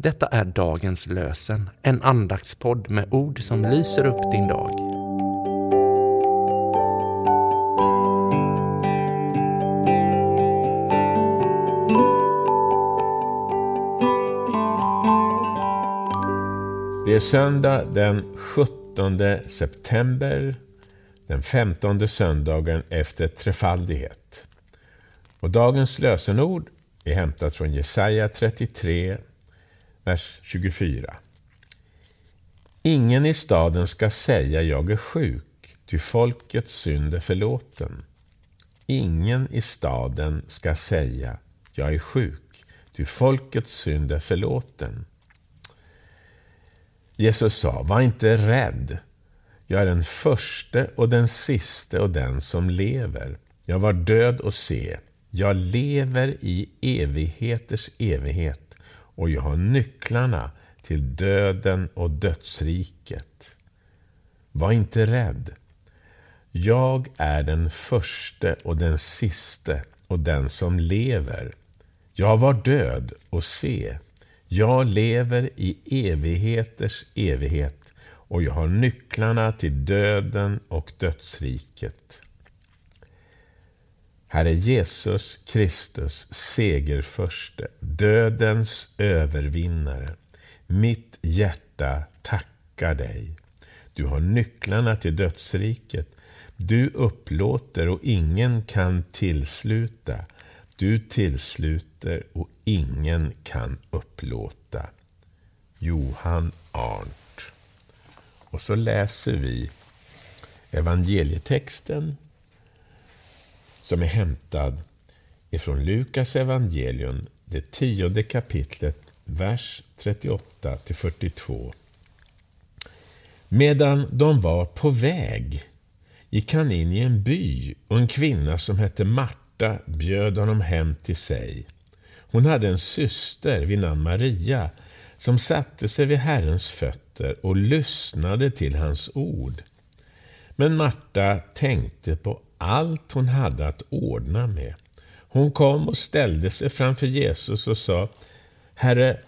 Detta är dagens lösen, en andaktspodd med ord som lyser upp din dag. Det är söndag den 17 september, den femtonde söndagen efter trefaldighet. Och dagens lösenord är hämtat från Jesaja 33, vers 24. Ingen i staden ska säga jag är sjuk, ty folkets synd är förlåten. Ingen i staden ska säga jag är sjuk, ty folkets synd är förlåten. Jesus sa, var inte rädd. Jag är den förste och den siste och den som lever. Jag var död och se, jag lever i evigheters evighet och jag har nycklarna till döden och dödsriket. Var inte rädd. Jag är den förste och den siste och den som lever. Jag var död och se, jag lever i evigheters evighet och jag har nycklarna till döden och dödsriket. Herre Jesus Kristus, segerförste, dödens övervinnare. Mitt hjärta tackar dig. Du har nycklarna till dödsriket. Du upplåter och ingen kan tillsluta. Du tillsluter och ingen kan upplåta. Johan Arndt. Och så läser vi evangelietexten som är hämtad ifrån Lukas evangelium, det tionde kapitlet, vers 38 till 42. Medan de var på väg gick han in i en by och en kvinna som hette Marta bjöd honom hem till sig. Hon hade en syster vid namn Maria som satte sig vid Herrens fötter och lyssnade till hans ord. Men Marta tänkte på allt hon hade att ordna med. Hon kom och ställde sig framför Jesus och sa Herre,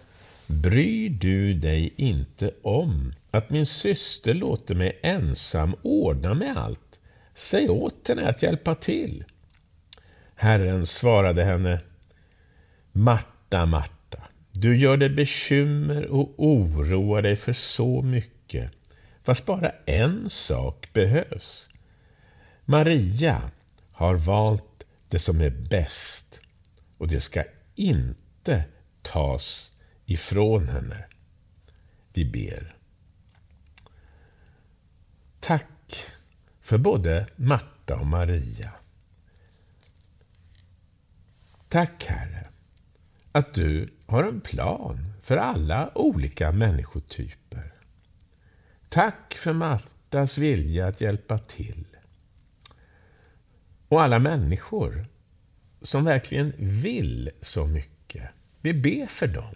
bryr du dig inte om att min syster låter mig ensam ordna med allt? Säg åt henne att hjälpa till. Herren svarade henne Marta, Marta, du gör dig bekymmer och oroar dig för så mycket, fast bara en sak behövs. Maria har valt det som är bäst och det ska inte tas ifrån henne. Vi ber. Tack för både Marta och Maria. Tack, Herre, att du har en plan för alla olika människotyper. Tack för Martas vilja att hjälpa till. Och alla människor som verkligen vill så mycket. Vi ber för dem.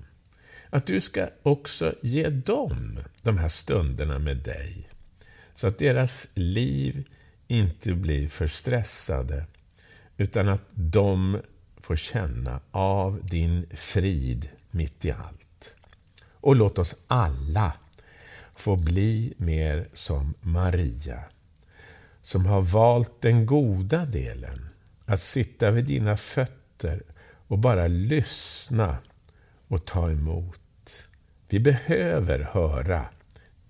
Att du ska också ge dem de här stunderna med dig. Så att deras liv inte blir för stressade. Utan att de får känna av din frid mitt i allt. Och låt oss alla få bli mer som Maria som har valt den goda delen, att sitta vid dina fötter och bara lyssna och ta emot. Vi behöver höra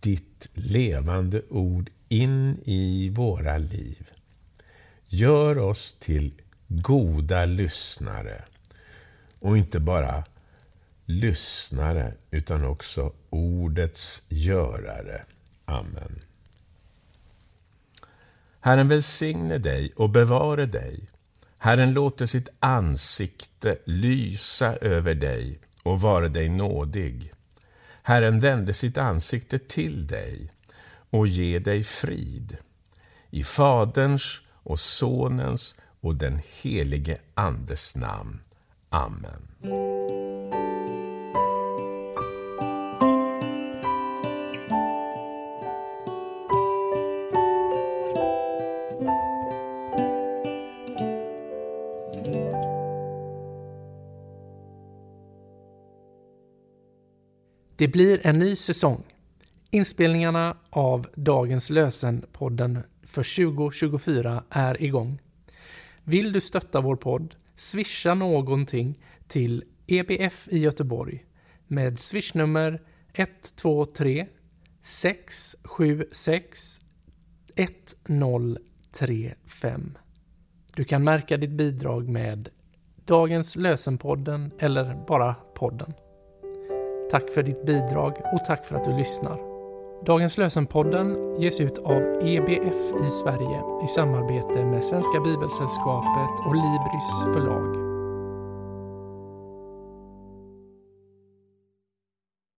ditt levande ord in i våra liv. Gör oss till goda lyssnare och inte bara lyssnare utan också ordets görare. Amen. Herren välsigne dig och bevare dig. Herren låter sitt ansikte lysa över dig och vare dig nådig. Herren vände sitt ansikte till dig och ge dig frid. I Faderns och Sonens och den helige Andes namn. Amen. Det blir en ny säsong. Inspelningarna av Dagens lösen-podden för 2024 är igång. Vill du stötta vår podd? Swisha någonting till EBF i Göteborg med swishnummer 123 676 1035. Du kan märka ditt bidrag med Dagens lösenpodden eller bara podden. Tack för ditt bidrag och tack för att du lyssnar. Dagens lösenpodden ges ut av EBF i Sverige i samarbete med Svenska Bibelsällskapet och Libris förlag.